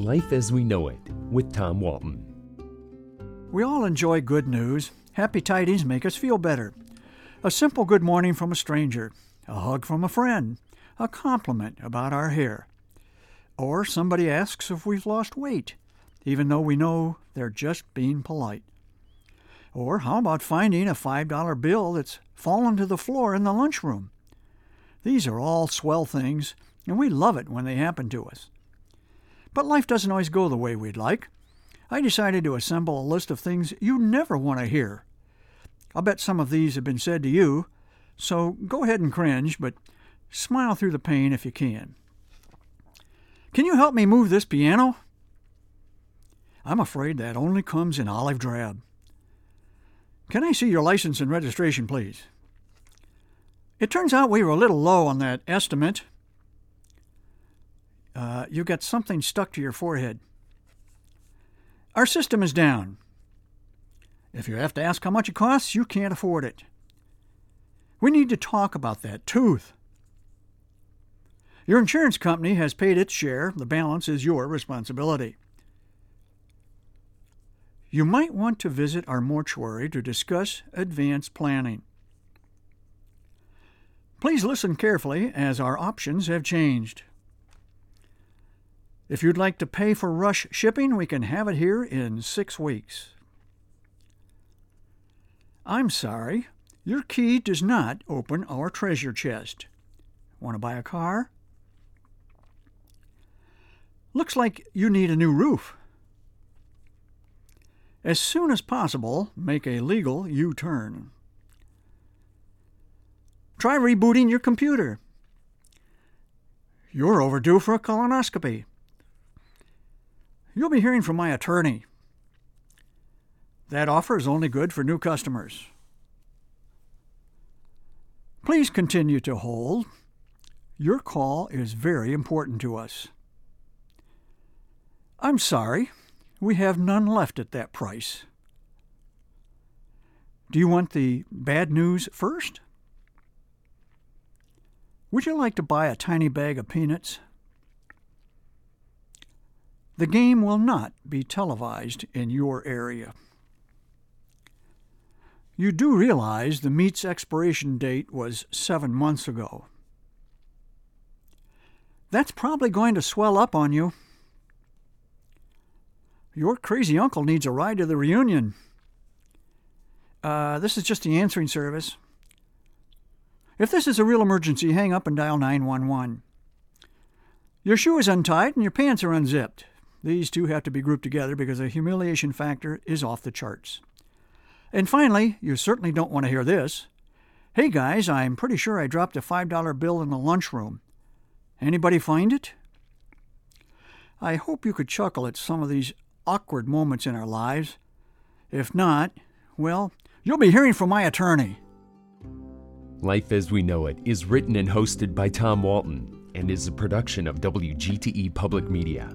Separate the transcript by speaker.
Speaker 1: Life as We Know It with Tom Walton.
Speaker 2: We all enjoy good news. Happy tidings make us feel better. A simple good morning from a stranger, a hug from a friend, a compliment about our hair. Or somebody asks if we've lost weight, even though we know they're just being polite. Or how about finding a $5 bill that's fallen to the floor in the lunchroom? These are all swell things, and we love it when they happen to us. But life doesn't always go the way we'd like. I decided to assemble a list of things you never want to hear. I'll bet some of these have been said to you, so go ahead and cringe, but smile through the pain if you can. Can you help me move this piano? I'm afraid that only comes in olive drab. Can I see your license and registration, please? It turns out we were a little low on that estimate. Uh, you got something stuck to your forehead. Our system is down. If you have to ask how much it costs, you can't afford it. We need to talk about that tooth. Your insurance company has paid its share. The balance is your responsibility. You might want to visit our mortuary to discuss advanced planning. Please listen carefully as our options have changed. If you'd like to pay for rush shipping, we can have it here in six weeks. I'm sorry, your key does not open our treasure chest. Want to buy a car? Looks like you need a new roof. As soon as possible, make a legal U turn. Try rebooting your computer. You're overdue for a colonoscopy. You'll be hearing from my attorney. That offer is only good for new customers. Please continue to hold. Your call is very important to us. I'm sorry, we have none left at that price. Do you want the bad news first? Would you like to buy a tiny bag of peanuts? The game will not be televised in your area. You do realize the meat's expiration date was seven months ago. That's probably going to swell up on you. Your crazy uncle needs a ride to the reunion. Uh, this is just the answering service. If this is a real emergency, hang up and dial 911. Your shoe is untied and your pants are unzipped. These two have to be grouped together because the humiliation factor is off the charts. And finally, you certainly don't want to hear this. Hey guys, I'm pretty sure I dropped a $5 bill in the lunchroom. Anybody find it? I hope you could chuckle at some of these awkward moments in our lives. If not, well, you'll be hearing from my attorney.
Speaker 1: Life as We Know It is written and hosted by Tom Walton and is a production of WGTE Public Media.